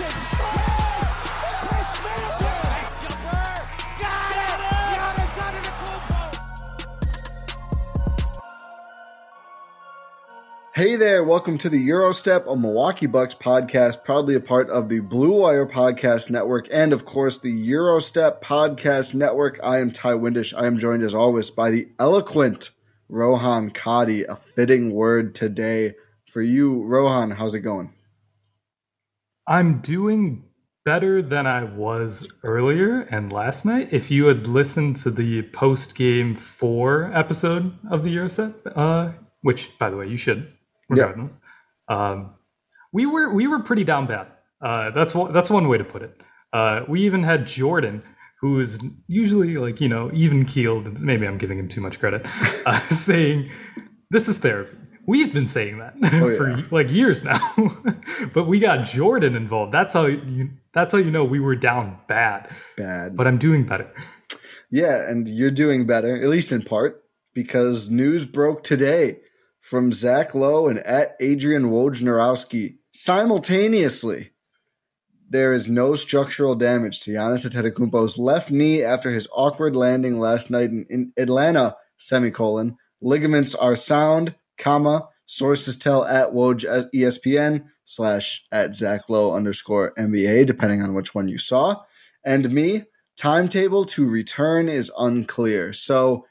Middleton. Yes! Khris Middleton. Hey there, welcome to the Eurostep, a Milwaukee Bucks podcast, proudly a part of the Blue Wire Podcast Network and, of course, the Eurostep Podcast Network. I am Ty Windish. I am joined, as always, by the eloquent Rohan Kadi, a fitting word today for you. Rohan, how's it going? I'm doing better than I was earlier and last night. If you had listened to the post game four episode of the Eurostep, uh, which by the way you should, regardless, um, we were we were pretty down bad. Uh, that's one that's one way to put it. Uh, we even had Jordan, who is usually like you know even keeled. Maybe I'm giving him too much credit, uh, saying this is therapy. We've been saying that Oh, for yeah. like years now, but we got Jordan involved. That's how you. That's how you know we were down bad. Bad. But I'm doing better. Yeah, and you're doing better, at least in part, because news broke today from Zach Lowe and at Adrian Wojnarowski simultaneously. There is no structural damage to Giannis Antetokounmpo's left knee after his awkward landing last night in, in Atlanta. Semicolon. Ligaments are sound, comma. Sources tell at Woj ESPN slash at Zach Lowe underscore NBA, depending on which one you saw. And me, timetable to return is unclear. So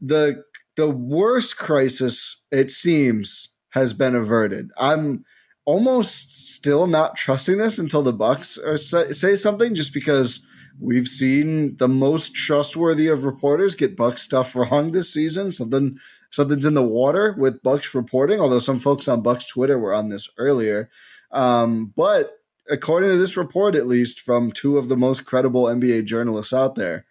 the the worst crisis it seems has been averted. I'm almost still not trusting this until the Bucks are say, say something, just because we've seen the most trustworthy of reporters get Bucks stuff wrong this season. Something something's in the water with Bucks reporting. Although some folks on Bucks Twitter were on this earlier, um, but according to this report, at least from two of the most credible NBA journalists out there,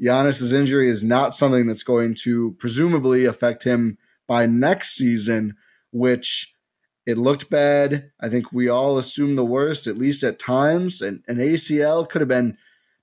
Giannis's injury is not something that's going to presumably affect him by next season, which it looked bad. I think we all assume the worst, at least at times. And an ACL could have been,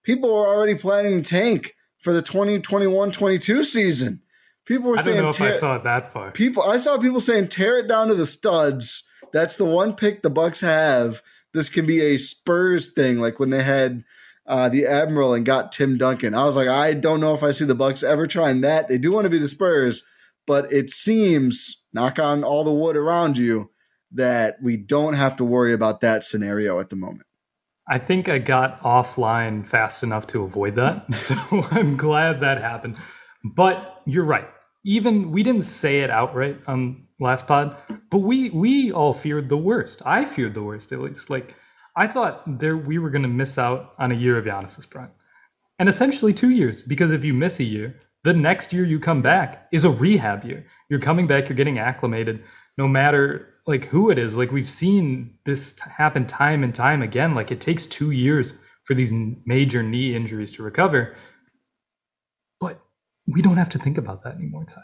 people were already planning to tank for the 2021 22 season. People were I don't saying, know if I saw it that far. people I saw people saying tear it down to the studs. That's the one pick the Bucks have. This can be a Spurs thing, like when they had uh, the Admiral and got Tim Duncan. I was like, I don't know if I see the Bucks ever trying that. They do want to be the Spurs, but it seems, knock on all the wood around you, that we don't have to worry about that scenario at the moment. I think I got offline fast enough to avoid that. So I'm glad that happened. But you're right. Even we didn't say it outright on last pod, but we we all feared the worst. I feared the worst at least. Like I thought there we were going to miss out on a year of Giannis's prime, and essentially two years. Because if you miss a year, the next year you come back is a rehab year. You're coming back. You're getting acclimated. No matter like who it is. Like we've seen this happen time and time again. Like it takes two years for these major knee injuries to recover. We don't have to think about that anymore, Ty.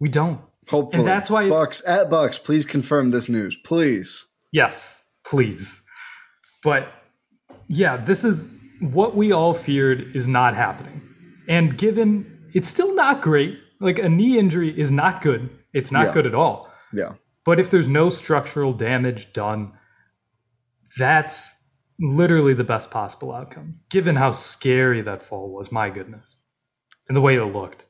We don't. Hopefully, And that's why it's- Bucks at Bucks. Please confirm this news, please. Yes, please. But yeah, this is what we all feared is not happening. And given it's still not great, Like a knee injury is not good. It's not Yeah. good at all. Yeah. But if there's no structural damage done, that's literally the best possible outcome, given how scary that fall was. My goodness. And the way it looked.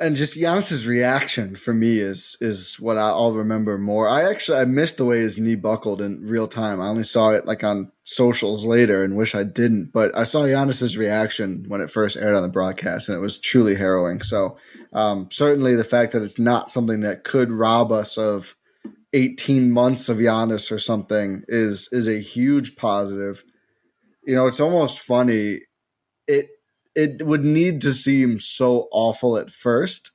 And just Giannis's reaction for me is is what I'll remember more. I actually I missed the way his knee buckled in real time. I only saw it like on socials later and wish I didn't. But I saw Giannis's reaction when it first aired on the broadcast, and it was truly harrowing. So um, certainly the fact that it's not something that could rob us of 18 months of Giannis or something is is a huge positive. You know, it's almost funny. It it would need to seem so awful at first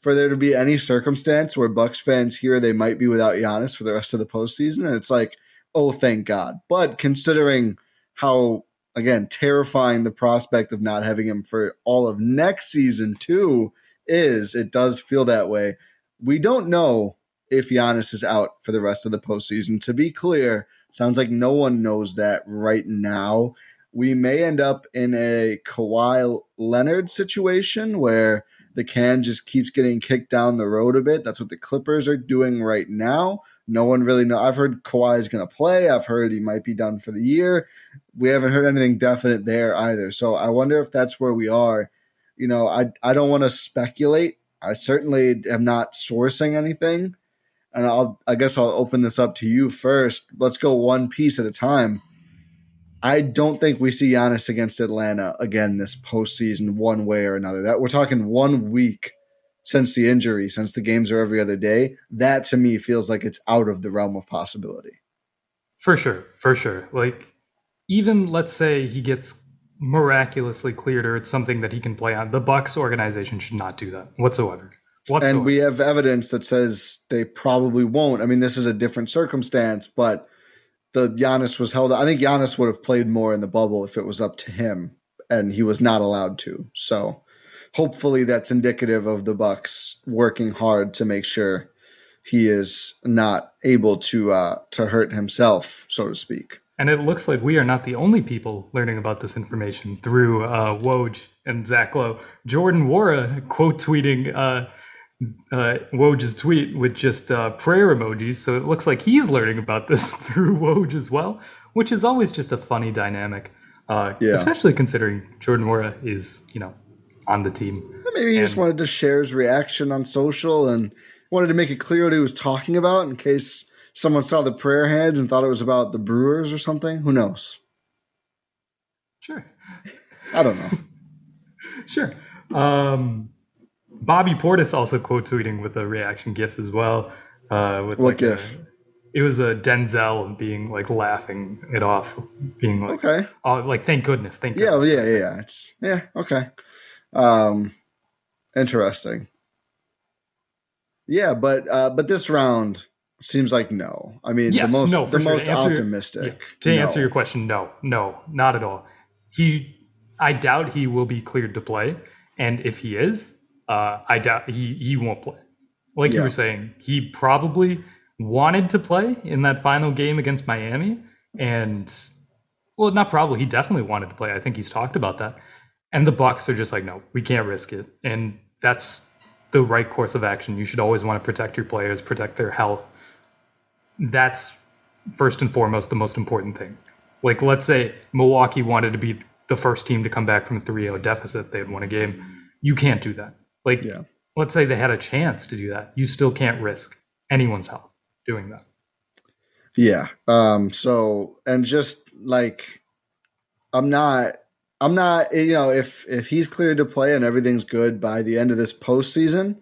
for there to be any circumstance where Bucks fans hear they might be without Giannis for the rest of the postseason, and it's like, oh, thank God. But considering how again terrifying the prospect of not having him for all of next season too is, it does feel that way. We don't know if Giannis is out for the rest of the postseason. To be clear, sounds like no one knows that right now. We may end up in a Kawhi Leonard situation where the can just keeps getting kicked down the road a bit. That's what the Clippers are doing right now. No one really know. I've heard Kawhi is going to play. I've heard he might be done for the year. We haven't heard anything definite there either. So I wonder if that's where we are. You know, I I don't want to speculate. I certainly am not sourcing anything, and I'll I guess I'll open this up to you first. Let's go one piece at a time. I don't think we see Giannis against Atlanta again this postseason, one way or another. That we're talking one week since the injury, since the games are every other day. That to me feels like it's out of the realm of possibility. For sure, for sure. Like, even let's say he gets miraculously cleared or it's something that he can play on, the Bucks organization should not do that whatsoever. Whatsoever. And we have evidence that says they probably won't. I mean, this is a different circumstance, but the Giannis was held. I think Giannis would have played more in the bubble if it was up to him, and he was not allowed to. So, hopefully, that's indicative of the Bucks working hard to make sure he is not able to uh, to hurt himself, so to speak. And it looks like we are not the only people learning about this information through uh, Woj and Zach Lowe. Jordan Nwora quote tweeting uh, uh, Woj's tweet with just uh, prayer emojis. So it looks like he's learning about this through Woj as well, which is always just a funny dynamic, uh, Yeah. especially considering Jordan Nwora is, you know, on the team. Maybe he just wanted to share his reaction on social and wanted to make it clear what he was talking about in case someone saw the prayer heads and thought it was about the Brewers or something. Who knows? Sure. I don't know. Sure. Um, Bobby Portis also quote tweeting with a reaction GIF as well. Uh, with What like a- GIF? it was a Denzel being like laughing it off, being like, Okay. "Oh, like thank goodness, thank Yeah, goodness." yeah, yeah, yeah. It's yeah, okay. Um interesting. Yeah, but uh but this round seems like no. I mean Yes, the most no, the sure. most To your- optimistic. Yeah. To no. answer your question, no, no, not at all. He, I doubt he will be cleared to play, and if he is, uh, I doubt he he won't play. Like you were saying, he probably wanted to play in that final game against Miami, and well, not probably. He definitely wanted to play. I think he's talked about that. And the Bucks are just like, no, we can't risk it, and that's the right course of action. You should always want to protect your players, protect their health. That's first and foremost the most important thing. Like, let's say Milwaukee wanted to be the first team to come back from a 3 0 deficit, they had won a game. You can't do that. Like, Yeah. let's say they had a chance to do that. You still can't risk anyone's health doing that. Yeah. Um so and just like I'm not I'm not you know if if he's cleared to play and everything's good by the end of this postseason,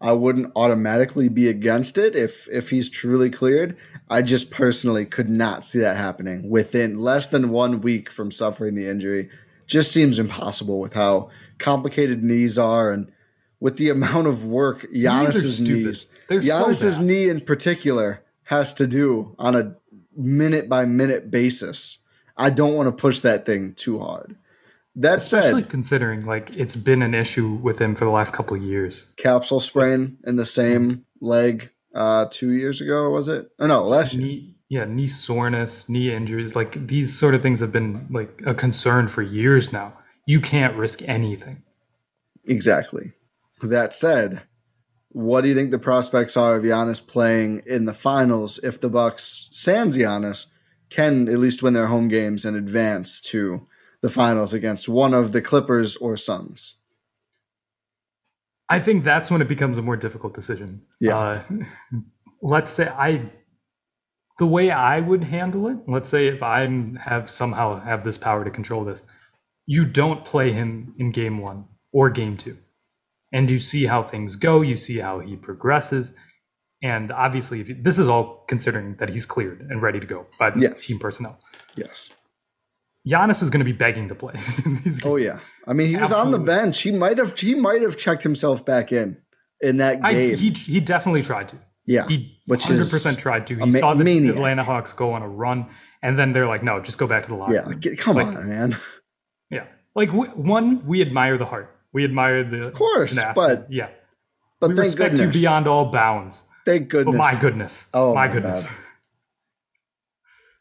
I wouldn't automatically be against it if if he's truly cleared. I just personally could not see that happening within less than 1 week from suffering the injury. Just seems impossible with how complicated knees are and with the amount of work Giannis's knees. They're so Giannis's bad. knee in particular has to do on a minute by minute basis. I don't want to push that thing too hard. That Especially said, considering like it's been an issue with him for the last couple of years. capsule sprain in the same leg uh, two years ago, was it? Oh, no, last year. knee yeah knee soreness knee injuries like these sort of things have been like a concern for years now you can't risk anything Exactly. That said, what do you think the prospects are of Giannis playing in the finals if the Bucks sans Giannis can at least win their home games and advance to the finals against one of the Clippers or Suns? I think that's when it becomes a more difficult decision. Yeah. Uh, let's say I, the way I would handle it. Let's say if I'm have somehow have this power to control this, you don't play him in game one or game two, and you see how things go. You see how he progresses, and obviously, if you, this is all considering that he's cleared and ready to go by the Yes. team personnel. Yes. Giannis is going to be begging to play. Oh yeah. I mean, he was on the bench. He might have he might have checked himself back in in that I, game. he he definitely tried to. yeah. He Which hundred is percent tried to. He ma- saw the. Atlanta Hawks go on a run, and then they're like, "No, just go back to the locker yeah. room." Come Like- on, man. Yeah, like w- one, we admire the heart. We admire the of course, but- yeah, But we respect goodness. you beyond all bounds. Thank But goodness. my goodness, Oh, my my goodness.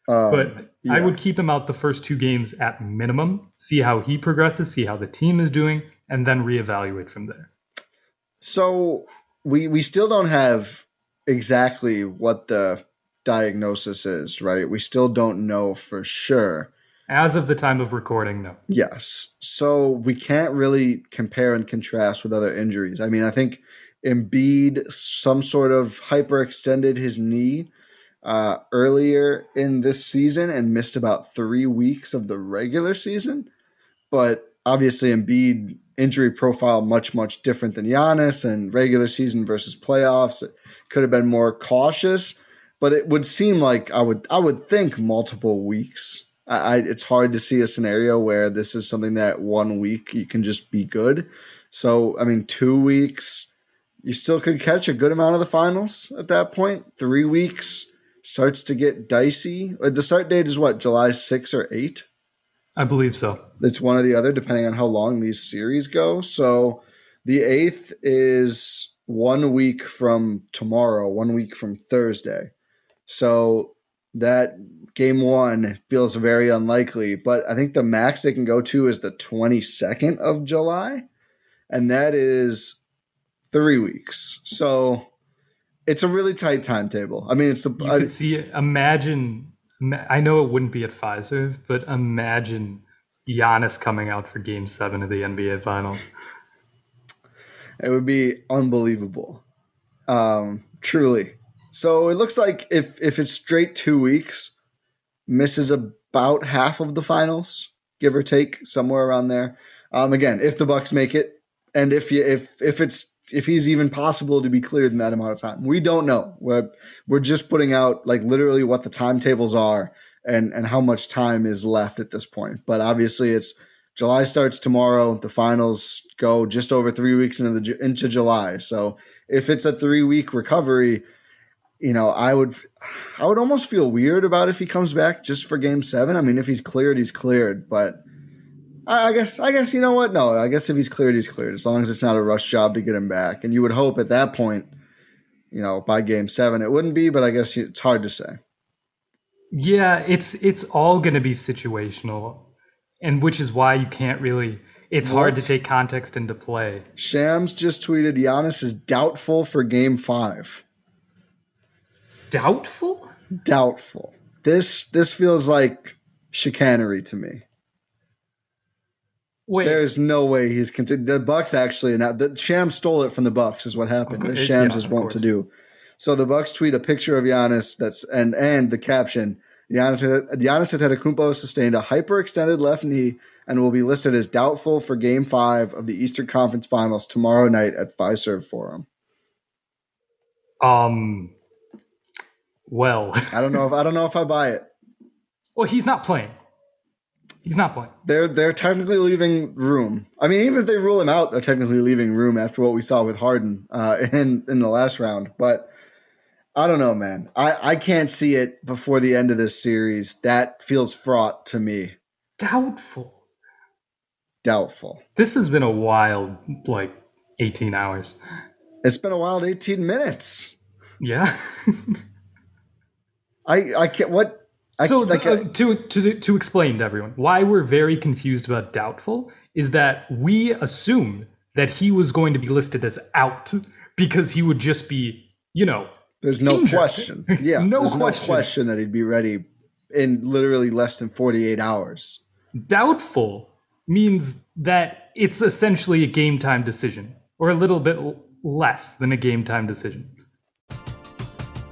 Um, But I would keep him out the first two games at minimum. See how he progresses. See how the team is doing, and then reevaluate from there. So we we still don't have exactly what the diagnosis is, right? We still don't know for sure. As of the time of recording, no. Yes. So we can't really compare and contrast with other injuries. I mean, I think Embiid some sort of hyperextended his knee uh, earlier in this season and missed about three weeks of the regular season. But obviously, Embiid injury profile much much different than Giannis and regular season versus playoffs. It could have been more cautious, but it would seem like I would I would think multiple weeks. I, it's hard to see a scenario where this is something that one week you can just be good. So I mean, two weeks you still could catch a good amount of the finals at that point. Three weeks starts to get dicey. Uh, The start date is what July six or eight I believe so. it's one or the other depending on how long these series go. So the 8th is one week from tomorrow, one week from Thursday. So that game one feels very unlikely, but I think the max they can go to is the 22nd of July, and that is three weeks. So it's a really tight timetable. I mean, it's the You I- could see. Imagine. I know it wouldn't be at Fiserv, but imagine Giannis coming out for Game Seven of the NBA Finals. It would be unbelievable. Um, truly. So it looks like if if it's straight two weeks, misses about half of the finals, give or take, somewhere around there. Um, again, if the Bucks make it, and if you if if it's if he's even possible to be cleared in that amount of time, we don't know. We're we're just putting out like literally what the timetables are and and how much time is left at this point. But obviously, it's July starts tomorrow. The finals go just over three weeks into the into July. So if it's a three week recovery, you know, I would I would almost feel weird about if he comes back just for Game Seven. I mean, if he's cleared, he's cleared. But I, I guess I guess you know what? No, I guess if he's cleared, he's cleared. As long as it's not a rush job to get him back, and you would hope at that point, you know, by Game Seven, it wouldn't be. But I guess it's hard to say. Yeah, it's it's all going to be situational, and which is why you can't really. It's hard to take context into play. Shams just tweeted Giannis is doubtful for Game Five. Doubtful. Doubtful. This this feels like chicanery to me. Wait, There's no way he's conti- the Bucks actually now the Shams stole it from the Bucks is what happened. Course, Shams yeah, is wont to do. So the Bucks tweet a picture of Giannis that's and and the caption Giannis Giannis Antetokounmpo sustained a hyperextended left knee and will be listed as doubtful for Game Five of the Eastern Conference Finals tomorrow night at Fiserv Forum. um. Well, I don't know if I don't know if I buy it. well, he's not playing. He's not playing. They're they're technically leaving room. I mean, even if they rule him out, they're technically leaving room after what we saw with Harden uh, in in the last round. But I don't know, man. I I can't see it before the end of this series. That feels fraught to me. Doubtful. Doubtful. This has been a wild, like, eighteen hours. It's been a wild eighteen minutes. Yeah. I I can't. What? I, so like, uh, to to to explain to everyone why we're very confused about doubtful is that we assume that he was going to be listed as out because he would just be, you know, There's no Injured. question. Yeah, No there's question. no question that he'd be ready in literally less than 48 hours. doubtful means that it's essentially a game time decision or a little bit less than a game time decision.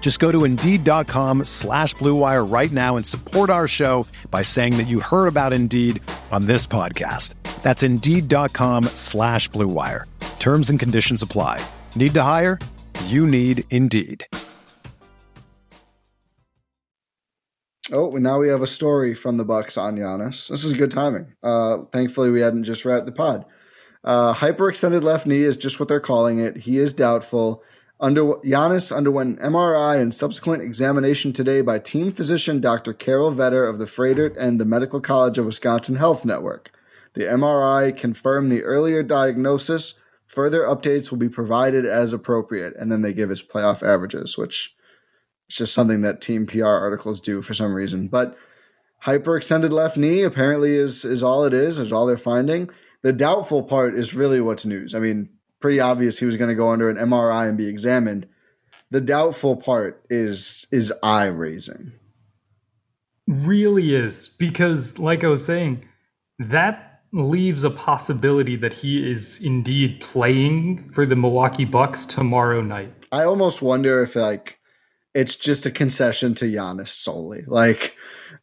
Just go to Indeed.com slash Blue Wire right now and support our show by saying that you heard about Indeed on this podcast. That's Indeed.com slash Blue Wire. Terms and conditions apply. Need to hire? You need Indeed. Oh, and now we have a story from the Bucks on Giannis. This is good timing. Uh, thankfully, we hadn't just wrapped the pod. Uh, hyperextended left knee is just what they're calling it. He is doubtful. Under Giannis underwent MRI and subsequent examination today by team physician Dr. Carol Vetter of the Froedtert and the Medical College of Wisconsin Health Network. The MRI confirmed the earlier diagnosis. Further updates will be provided as appropriate, and then they give his playoff averages, which it's just something that team PR articles do for some reason. But hyperextended left knee apparently is is all it is, is all they're finding. The doubtful part is really what's news. I mean, pretty obvious he was going to go under an MRI and be examined. The doubtful part is is eye raising. Really is because, like I was saying, that leaves a possibility that he is indeed playing for the Milwaukee Bucks tomorrow night. I almost wonder if like it's just a concession to Giannis solely. Like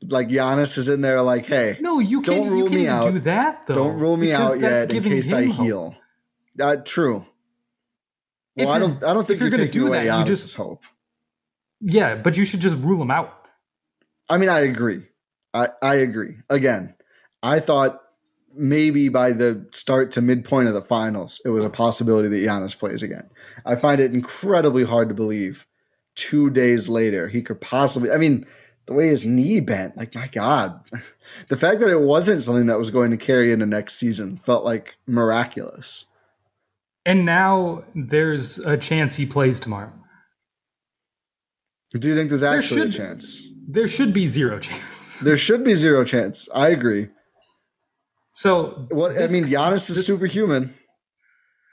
like Giannis is in there like, hey, No, you Don't can't. rule you me out. do that though. don't rule me out yet in case I hope. heal. Uh, true. Well, I don't. I don't think you're you're gonna do away that, you just- hope. Yeah, but you should just rule him out. I mean, I agree. I, I agree. Again, I thought maybe by the start to midpoint of the finals, it was a possibility that Giannis plays again. I find it incredibly hard to believe two days later he could possibly. I mean, the way his knee bent, like my God, the fact that it wasn't something that was going to carry into next season felt like miraculous. And now there's a chance he plays tomorrow. Do you think there's actually a should- chance? There should be zero chance. There should be zero chance. I agree. So What this- I mean, Giannis is this- superhuman.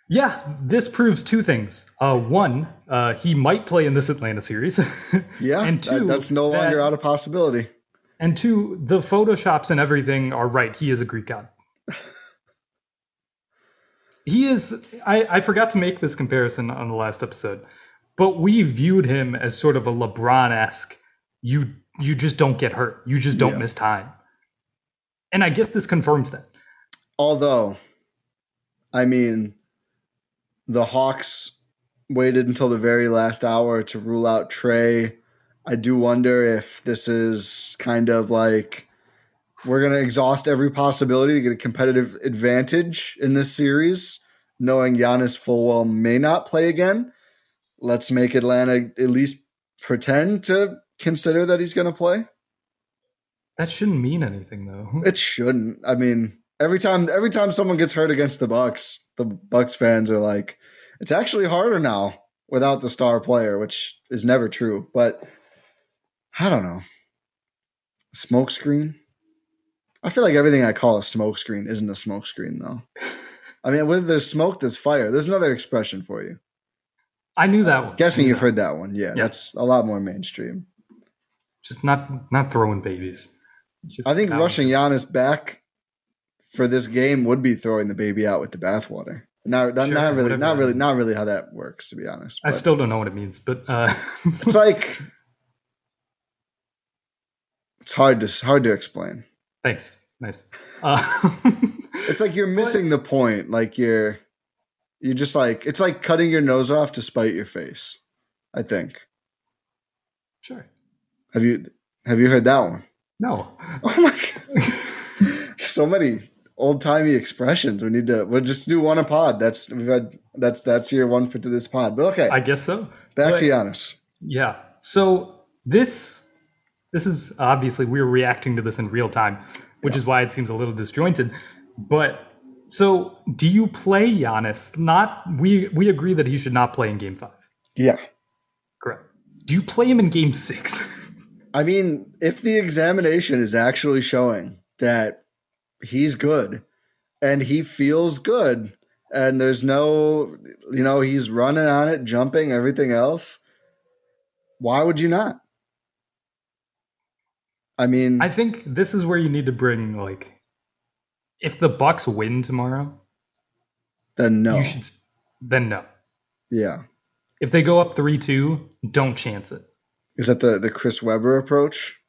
Yeah, this proves two things. Uh, one, uh, he might play in this Atlanta series. Yeah, and that- two, that's no that- longer out of possibility. And two, the photoshops and everything are right. He is a Greek god. he is. I, I forgot to make this comparison on the last episode, but we viewed him as sort of a LeBron esque. You you just don't get hurt. You just don't Yeah. miss time. And I guess this confirms that. Although, I mean, the Hawks waited until the very last hour to rule out Trae. I do wonder if this is kind of like we're going to exhaust every possibility to get a competitive advantage in this series, knowing Giannis full well may not play again. Let's make Atlanta at least pretend to consider that he's going to play. That shouldn't mean anything though. It shouldn't. I mean, every time every time someone gets hurt against the Bucks, the Bucks fans are like, it's actually harder now without the star player, which is never true. But I don't know. Smoke screen. I feel like everything I call a smokescreen isn't a smokescreen though. I mean, when there's smoke, there's fire. There's another expression for you. I knew that one. Guessing you've that. heard that one. Yeah, Yeah. that's a lot more mainstream. Just not not throwing babies. Just I think rushing one. Giannis back for this game would be throwing the baby out with the bathwater. Not, not, Sure, not really, not really, not really how that works, to be honest. I still don't know what it means, but uh, it's like It's hard to hard to explain. Thanks. Nice. Uh, It's like you're missing the point. Like you're you're just like it's like cutting your nose off to spite your face. I think. sure. Have you have you heard that one? No. Oh my god. so many old timey expressions. We need to we'll just do one a pod. That's we've had that's that's your one for to this pod. But okay. I guess so. back but- to Giannis. Yeah. So this this is obviously we're reacting to this in real time, which is why it seems a little disjointed. But so do you play Giannis? Not we we agree that he should not play in game five. Yeah. Correct. Do you play him in game six? I mean, if the examination is actually showing that he's good and he feels good and there's no, you know, he's running on it, jumping, everything else, why would you not? I mean, I think this is where you need to bring like if the Bucks win tomorrow, then no. you should then no. yeah. If they go up 3-2, don't chance it. Is that the, the Chris Webber approach?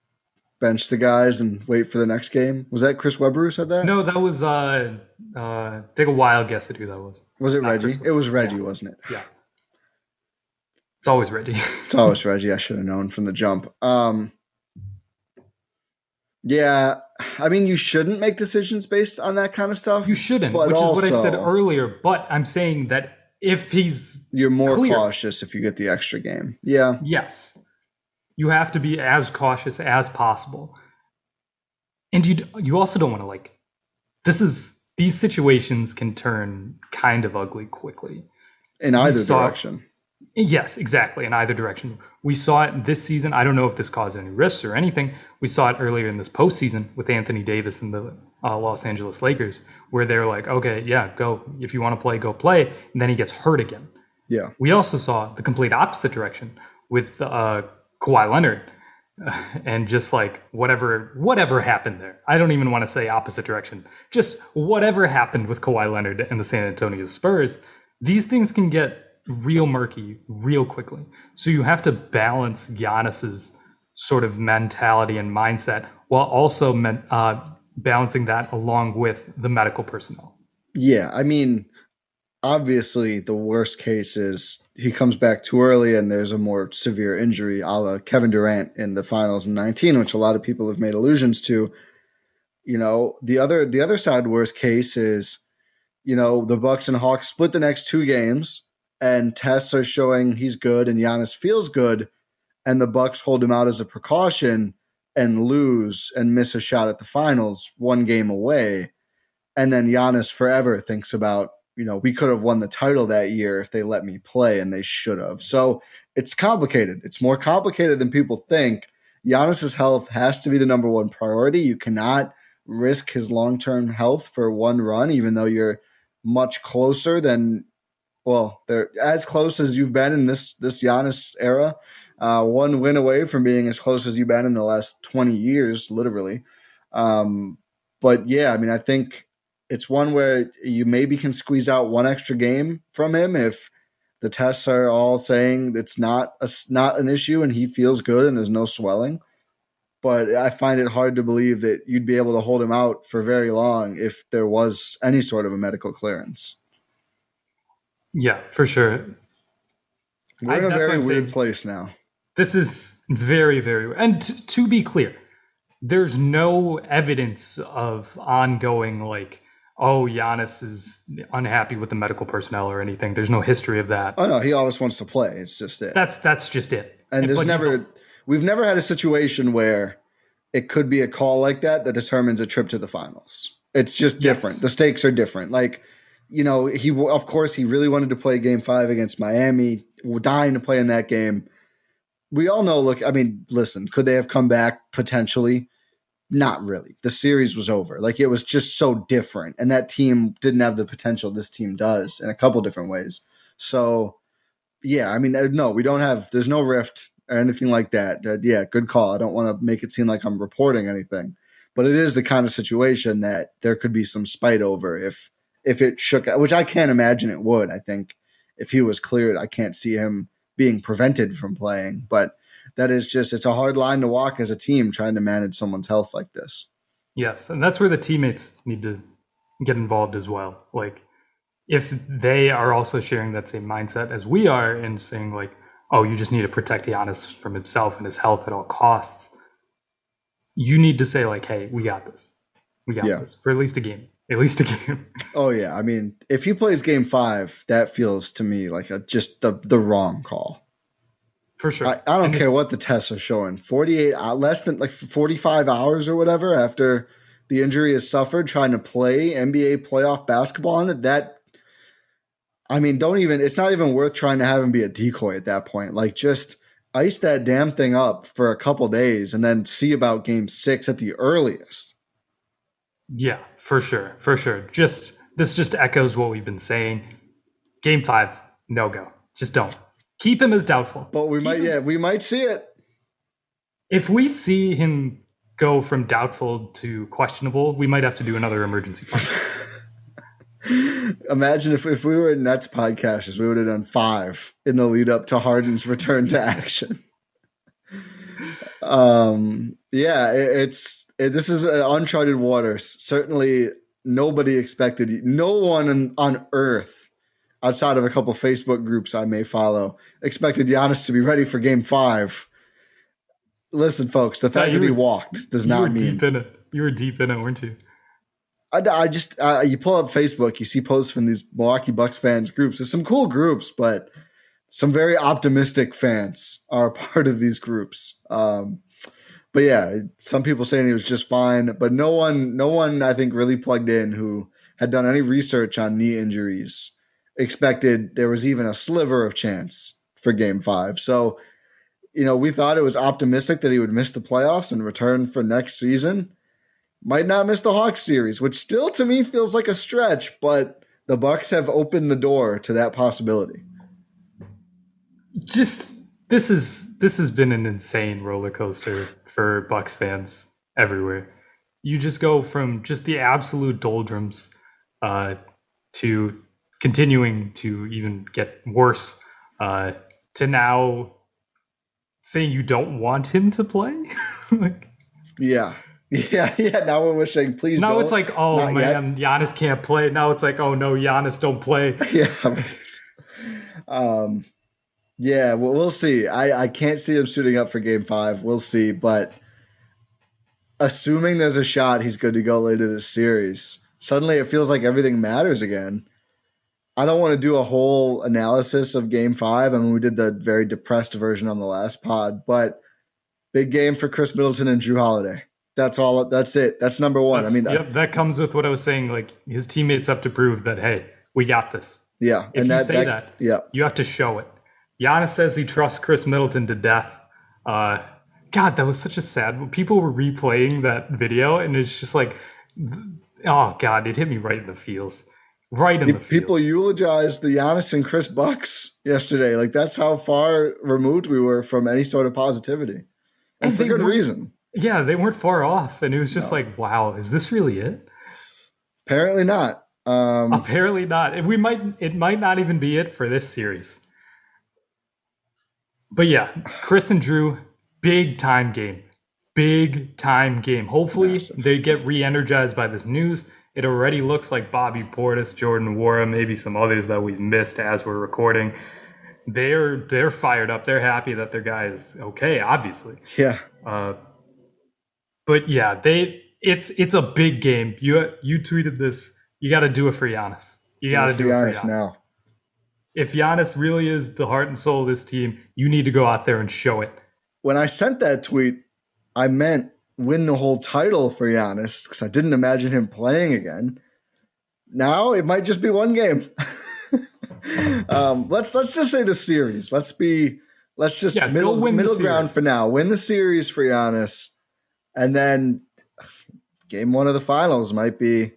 Bench the guys and wait for the next game? Was that Chris Webber who said that? No, that was uh uh take a wild guess at who that was. Was it not Reggie? It was Reggie, Yeah. wasn't it? Yeah. It's always Reggie. It's always Reggie. I should have known from the jump. Um, yeah, I mean, you shouldn't make decisions based on that kind of stuff. You shouldn't, which is what I said earlier. But I'm saying that if he's You're more Clear. cautious if you get the extra game. Yeah, yes, you have to be as cautious as possible, and you you also don't want to like. This is these situations can turn kind of ugly quickly. in either saw- direction. Yes, exactly. In either direction. We saw it this season. I don't know if this caused any risks or anything. We saw it earlier in this postseason with Anthony Davis and the uh, Los Angeles Lakers, where they're like, okay, yeah, go. If you want to play, go play. And then he gets hurt again. Yeah, We also saw the complete opposite direction with uh, Kawhi Leonard. And just like whatever whatever happened there, I don't even want to say opposite direction. Just whatever happened with Kawhi Leonard and the San Antonio Spurs, these things can get real murky real quickly. So you have to balance Giannis's sort of mentality and mindset while also men, uh, balancing that along with the medical personnel. yeah. I mean, obviously, the worst case is he comes back too early and there's a more severe injury, a la Kevin Durant in the finals in 19, which a lot of people have made allusions to. You know, the other the other side worst case is, you know, the Bucks and Hawks split the next two games, and tests are showing he's good and Giannis feels good, and the Bucks hold him out as a precaution and lose and miss a shot at the finals, one game away, and then Giannis forever thinks about, you know, we could have won the title that year if they let me play, and they should have. So it's complicated. It's more complicated than people think. Giannis's health has to be the number one priority. You cannot risk his long term health for one run, even though you're much closer than well, they're as close as you've been in this this Giannis era. Uh, one win away from being as close as you've been in the last twenty years, literally. Um, but yeah, I mean, I think it's one where you maybe can squeeze out one extra game from him if the tests are all saying it's not a, not an issue and he feels good and there's no swelling. But I find it hard to believe that you'd be able to hold him out for very long if there was any sort of a medical clearance. Yeah, for sure. We're I- in a very weird saying. place now. This is very, very, and t- to be clear, there's no evidence of ongoing like, oh, Giannis is unhappy with the medical personnel or anything. There's no history of that. Oh no, he always wants to play. It's just it. That's that's just it. and there's never we've never had a situation where it could be a call like that that determines a trip to the finals. It's just different. The stakes are different. Like, you know, he of course he really wanted to play game 5 against Miami, dying to play in that game. We all know look, I mean, listen, could they have come back potentially? Not really. The series was over. Like it was just so different and that team didn't have the potential this team does in a couple different ways. So, yeah, I mean, uh, no, we don't have. There's no rift or anything like that. Uh, yeah, good call. I don't want to make it seem like I'm reporting anything, but it is the kind of situation that there could be some spite over if if it shook, which I can't imagine it would. I think if he was cleared, I can't see him being prevented from playing. But that is just it's a hard line to walk as a team trying to manage someone's health like this. Yes, and that's where the teammates need to get involved as well. Like if they are also sharing that same mindset as we are and saying like, oh, you just need to protect Giannis from himself and his health at all costs. You need to say like, hey, we got this. We got Yeah. this for at least a game. At least a game. Oh yeah, I mean, if he plays game five, that feels to me like a, just the the wrong call. for sure. I, I don't And care what the tests are showing. Forty eight, uh, less than like forty five hours or whatever after the injury is suffered, trying to play NBA playoff basketball on it. That, I mean, don't even. It's not even worth trying to have him be a decoy at that point. Like just ice that damn thing up for a couple days and then see about game six at the earliest. Yeah, for sure, for sure. Just this just echoes what we've been saying. Game five, no go. Just don't keep him as doubtful. But we Keep might, him- yeah, we might see it. If we see him go from doubtful to questionable, we might have to do another emergency. Imagine if, if we were in Nets podcasters, we would have done five in the lead up to Harden's return to action. um, yeah, it, it's it, this is uh, uncharted waters. Certainly, nobody expected, no one on, on earth, outside of a couple Facebook groups I may follow, expected Giannis to be ready for Game Five. Listen, folks, the fact you that he were- walked does not mean deep in it. You were deep in it, weren't you? I, I just uh, you pull up Facebook, you see posts from these Milwaukee Bucks fans groups. There's some cool groups, but some very optimistic fans are a part of these groups. Um, but yeah, some people saying he was just fine, but no one, no one, I think, really plugged in who had done any research on knee injuries expected there was even a sliver of chance for Game Five. So, you know, we thought it was optimistic that he would miss the playoffs and return for next season might not miss the Hawks series, which still to me feels like a stretch, but the Bucks have opened the door to that possibility. Just this is this has been an insane roller coaster for Bucks fans everywhere. You just go from just the absolute doldrums uh, to continuing to even get worse uh, to now saying you don't want him to play. like, Yeah. Yeah, yeah. Now we're wishing, please now don't. it's like, oh Not yet. man, Giannis can't play. Now it's like, oh no, Giannis don't play. yeah. um, yeah, well, we'll see. I, I can't see him suiting up for game five. We'll see. But assuming there's a shot he's good to go later this series, suddenly it feels like everything matters again. I don't want to do a whole analysis of game five. I mean, we did the very depressed version on the last pod, but big game for Khris Middleton and Jrue Holiday. That's all. That's it. That's number one. I mean, uh, yep, that comes with what I was saying. Like his teammates have to prove that, hey, we got this. yeah. If you say that, yeah. you have to show it. Giannis says he trusts Khris Middleton to death. Uh, God, that was such a sad. People were replaying that video, and it's just like, oh God, it hit me right in the feels, right in the feels. People eulogized the Giannis and Khris Bucks yesterday. Like that's how far removed we were from any sort of positivity, and, And for good reason. yeah, they weren't far off, and it was just like, wow, is this really it? Apparently not. Um, Apparently not. We might. It might not even be it for this series. But yeah, Khris and Jrue, big time game, big time game. Hopefully Massive. they get re-energized by this news. It already looks like Bobby Portis, Jordan Nwora, maybe some others that we've missed as we're recording. They're they're fired up. They're happy that their guy is okay. Obviously, yeah, uh, but yeah, they it's it's a big game. You you tweeted this. You got to do it for Giannis. You got to do it for honest Giannis. now. If Giannis really is the heart and soul of this team, you need to go out there and show it. When I sent that tweet, I meant win the whole title for Giannis because I didn't imagine him playing again. Now it might just be one game. um, let's let's just say the series. Let's be let's just Yeah, middle middle ground for now. Win the series for Giannis, and then game one of the finals might be.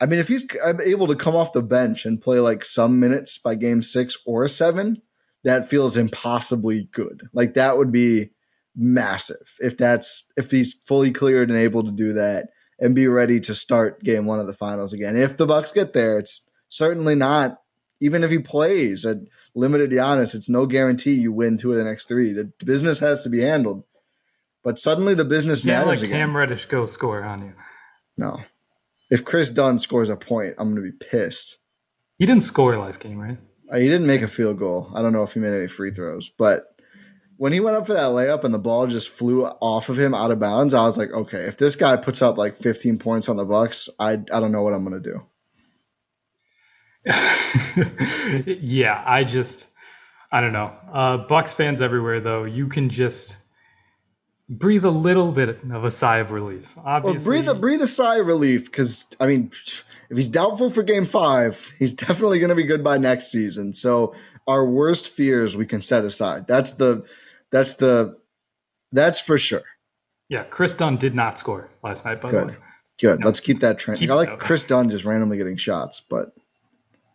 I mean, if he's able to come off the bench and play like some minutes by game six or seven, that feels impossibly good. Like that would be massive if that's if he's fully cleared and able to do that and be ready to start game one of the finals again. If the Bucks get there, it's certainly not Even if he plays at limited Giannis, it's no guarantee you win two of the next three. The business has to be handled. But suddenly the business Can't matters let again. Cam Reddish go score on you. no. If Kris Dunn scores a point, I'm going to be pissed. He didn't score last game, right? Uh, He didn't make a field goal. I don't know if he made any free throws, but when he went up for that layup and the ball just flew off of him out of bounds, I was like, okay, if this guy puts up like 15 points on the Bucks, I I don't know what I'm going to do. yeah, I just I don't know. Uh Bucks fans everywhere though, you can just breathe a little bit of a sigh of relief. Well, breathe a, breathe a sigh of relief because I mean, if he's doubtful for Game Five, he's definitely going to be good by next season. So our worst fears we can set aside. That's the that's the that's for sure. yeah, Kris Dunn did not score last night, by the Good, way. good. Let's keep that trend. Keep I like up. Kris Dunn just randomly getting shots, but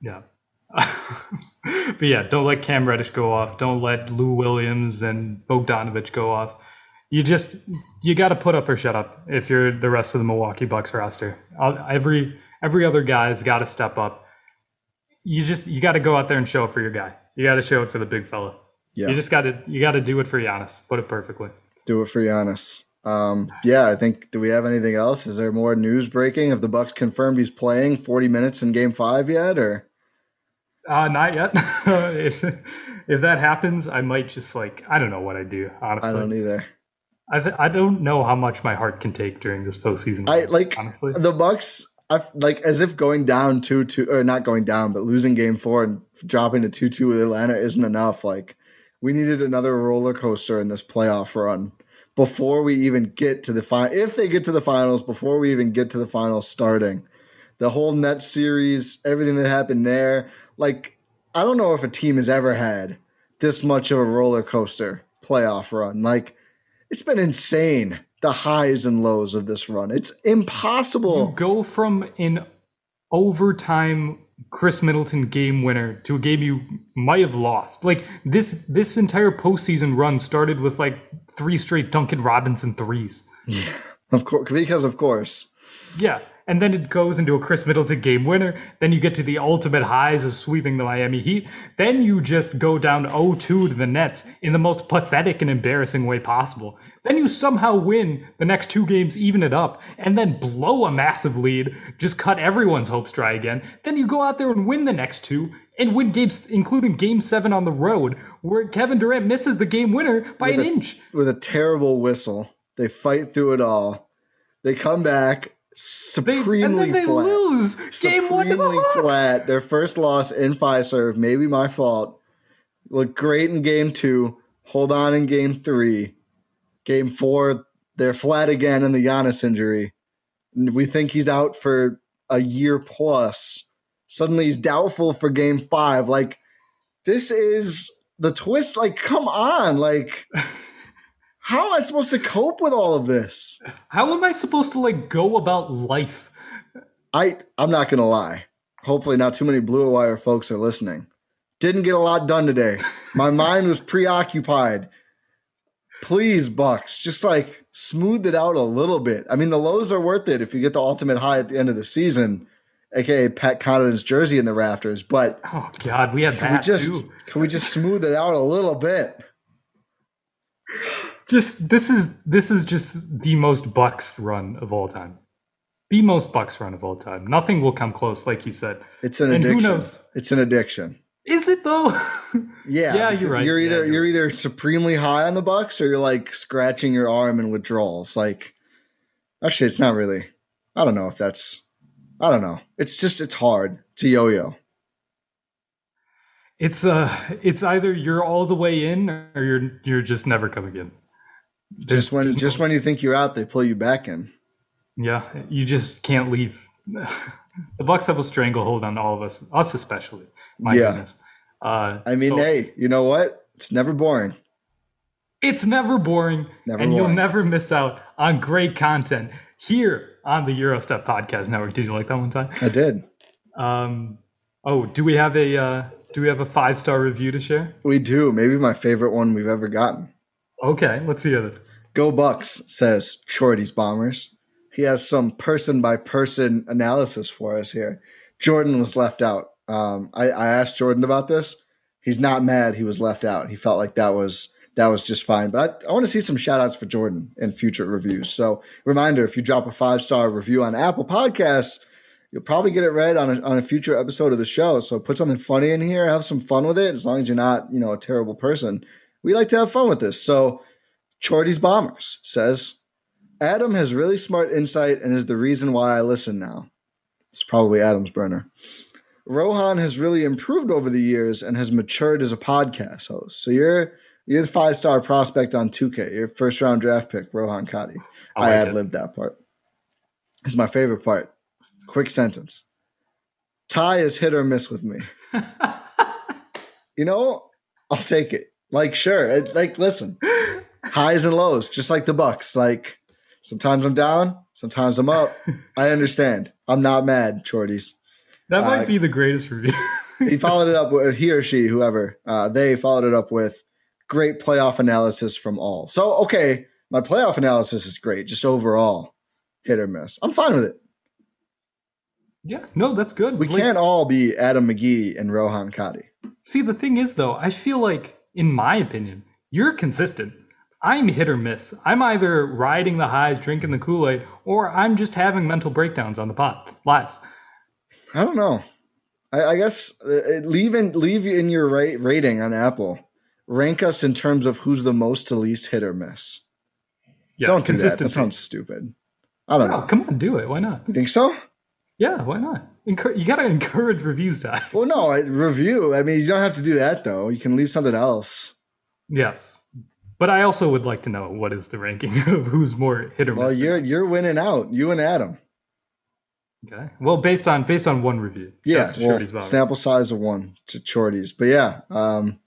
Yeah. but yeah, don't let Cam Reddish go off. Don't let Lou Williams and Bogdanovich go off. You just you got to put up or shut up if you're the rest of the Milwaukee Bucks roster. Every every other guy's got to step up. You just you got to go out there and show it for your guy. You got to show it for the big fella. yeah, You just got to you got to do it for Giannis. Put it perfectly. do it for Giannis. Um, yeah, I think. Do we have anything else? Is there more news breaking? Have the Bucks confirmed he's playing 40 minutes in Game Five yet? Or Uh, not yet. if, if that happens, I might just like I don't know what I'd do. Honestly, I don't either. I, th- I don't know how much my heart can take during this postseason. I like honestly. the Bucks. I like as if going down two two or not going down, but losing Game Four and dropping to two two with Atlanta isn't enough. Like we needed another roller coaster in this playoff run before we even get to the final. If they get to the finals, before we even get to the finals starting, the whole net series, everything that happened there. Like I don't know if a team has ever had this much of a roller coaster playoff run. Like it's been insane. The highs and lows of this run. It's impossible. You go from an overtime Khris Middleton game winner to a game you might have lost. Like this this entire postseason run started with like three straight Duncan Robinson threes. Yeah, Of course, because of course. Yeah. And then it goes into a Khris Middleton game winner. Then you get to the ultimate highs of sweeping the Miami Heat. Then you just go down 0 2 to the Nets in the most pathetic and embarrassing way possible. Then you somehow win the next two games, even it up, and then blow a massive lead, just cut everyone's hopes dry again. Then you go out there and win the next two, and win games, including game seven on the road, where Kevin Durant misses the game winner by an a- inch. With a terrible whistle, they fight through it all. They come back They, supremely and then they flat. lose game one to the Supremely Hawks. flat. Their first loss in five serve, maybe my fault. Look great in game two. Hold on in game three. Game four, they're flat again in the Giannis injury. We think he's out for a year plus. Suddenly he's doubtful for game five. Like, this is the twist. Like, come on. Like, how am I supposed to cope with all of this? How am I supposed to like go about life? I I'm not gonna lie. Hopefully, not too many Blue Wire folks are listening. Didn't get a lot done today. My mind was preoccupied. Please, Bucks, just like smooth it out a little bit. I mean, the lows are worth it if you get the ultimate high at the end of the season, aka Pat Connaughton's jersey in the rafters. But Oh God, we had can we just too. can we just smooth it out a little bit? Just this is this is just the most Bucks run of all time. The most Bucks run of all time. Nothing will come close, like you said. It's an And who addiction. knows? It's an addiction. Is it though? Yeah, Yeah, you're right. You're Yeah, either you're you're either supremely high on the Bucks or you're like scratching your arm in withdrawals. Like, actually, it's not really. I don't know if that's. I don't know. It's just it's hard to yo-yo. it's uh it's either you're all the way in or you're you're just never coming in. Just when just when you think you're out, they pull you back in. Yeah, you just can't leave. the Bucks have a stranglehold on all of us, us especially. My Yeah. goodness. Uh, I mean, so- hey, you know what? It's never boring. It's never boring, Never and you'll never miss out on great content here on the Eurostep Podcast Network. Did you like that one time? I did. Um, oh, do we have a uh, do we have a five star review to share? We do. Maybe my favorite one we've ever gotten. Okay, let's hear this. Go Bucks says Shorty's Bombers. He has some person by person analysis for us here. Jordan was left out. Um, I, I asked Jordan about this. He's not mad he was left out. He felt like that was that was just fine. But I, I want to see some shout outs for Jordan in future reviews. So reminder, if you drop a five star review on Apple Podcasts, you'll probably get it read on a, on a future episode of the show. So put something funny in here, have some fun with it. As long as you're not, you know, a terrible person, we like to have fun with this. So Chorty's Bombers says, Adam has really smart insight and is the reason why I listen now. It's probably Adam's burner. Rohan has really improved over the years and has matured as a podcast host. So you're you're the five star prospect on 2K. Your first round draft pick, Rohan Kadi. I, like ad libbed that part. It's my favorite part. Quick sentence. Ty is hit or miss with me. you know, I'll take it. Like, sure. Like, listen, highs and lows, just like the Bucks. Like, sometimes I'm down, sometimes I'm up. I understand. I'm not mad, Shorties. That might Uh, be the greatest review. He followed it up with he or she, whoever. Uh, they followed it up with great playoff analysis from all. So, okay, my playoff analysis is great, just overall hit or miss. I'm fine with it. yeah, no, that's good. We Like, can't all be Adam McGee and Rohan Kadi. See, the thing is, though, I feel like, in my opinion, you're consistent. I'm hit or miss. I'm either riding the highs, drinking the Kool Aid, or I'm just having mental breakdowns on the pot live. I don't know. I, I guess uh, leave in leave in your rating on Apple. Rank us in terms of who's the most to least hit or miss. Yeah, don't do that. That sounds stupid. I don't Oh, know. come on, do it. Why not? You think so? Yeah, why not? Encour- you gotta encourage reviews, Zach. Well, no. Review. I mean, you don't have to do that though. You can leave something else. Yes, but I also would like to know what is the ranking of who's more hit or Well, miss. you're you're winning out. You and Adam. okay. Well, based on based on one review. Yeah. To Well, sample size of one to Chorties. But yeah, um,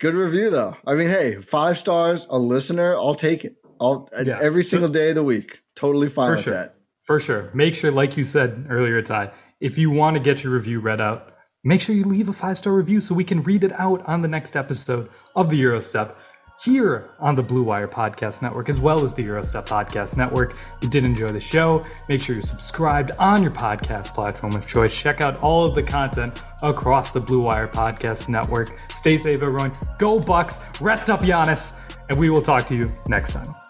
good review though. I mean, hey, five stars, a listener, I'll take it. I'll Yeah. every single day of the week. Totally fine For with sure. that. For sure. Make sure, like you said earlier, Ty, if you want to get your review read out, make sure you leave a five star review so we can read it out on the next episode of the Eurostep here on the Blue Wire Podcast Network, as well as the Eurostep Podcast Network. If you did enjoy the show, make sure you're subscribed on your podcast platform of choice. Check out all of the content across the Blue Wire Podcast Network. Stay safe, everyone. Go Bucks. Rest up, Giannis. And we will talk to you next time.